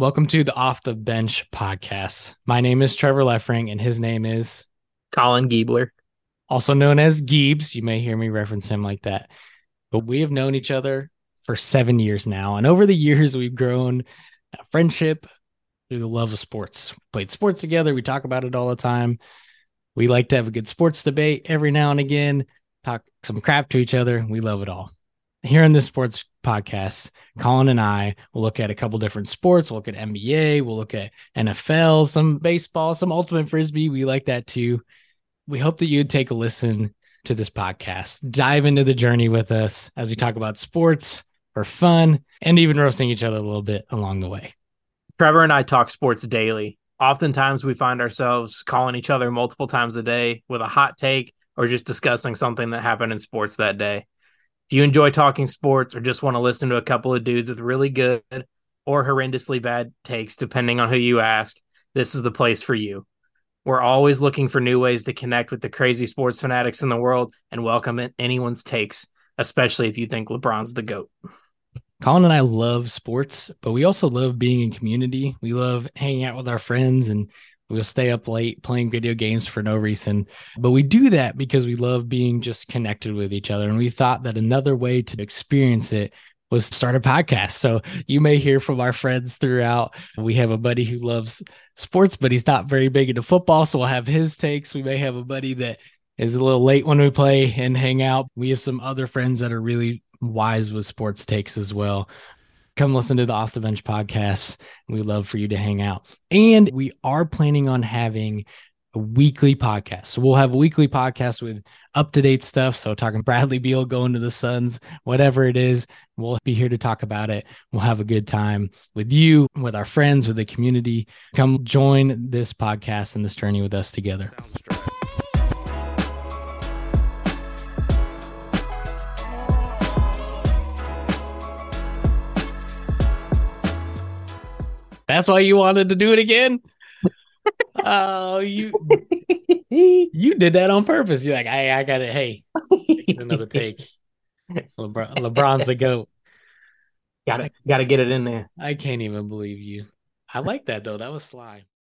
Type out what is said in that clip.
Welcome to the Off the Bench podcast. My name is Trevor Leffring, and his name is Colin Giebler, also known as Giebs. You may hear me reference him like that. But we have known each other for seven years now. And over the years, we've grown a friendship through the love of sports. We played sports together. We talk about it all the time. We like to have a good sports debate every now and again, talk some crap to each other. We love it all. Here in this sports podcast, Colin and I will look at a couple different sports. We'll look at NBA, we'll look at NFL, some baseball, some ultimate frisbee. We like that too. We hope that you'd take a listen to this podcast, dive into the journey with us as we talk about sports for fun and even roasting each other a little bit along the way. Trevor and I talk sports daily. Oftentimes, we find ourselves calling each other multiple times a day with a hot take or just discussing something that happened in sports that day. If you enjoy talking sports or just want to listen to a couple of dudes with really good or horrendously bad takes, depending on who you ask, this is the place for you. We're always looking for new ways to connect with the crazy sports fanatics in the world and welcome anyone's takes, especially if you think LeBron's the GOAT. Colin and I love sports, but we also love being in community. We love hanging out with our friends and We'll stay up late playing video games for no reason. But we do that because we love being just connected with each other. And we thought that another way to experience it was start a podcast. So you may hear from our friends throughout. We have a buddy who loves sports, but he's not very big into football. So we'll have his takes. We may have a buddy that is a little late when we play and hang out. We have some other friends that are really wise with sports takes as well come listen to the Off the Bench podcast. We love for you to hang out. And we are planning on having a weekly podcast. So we'll have a weekly podcast with up to date stuff. So talking Bradley Beal going to the Suns, whatever it is, we'll be here to talk about it. We'll have a good time with you, with our friends, with the community. Come join this podcast and this journey with us together. That's why you wanted to do it again. Oh, you you did that on purpose. You're like, hey, I got it. Hey, another take. LeBron, LeBron's the goat. Got to got to get it in there. I can't even believe you. I like that though. That was sly.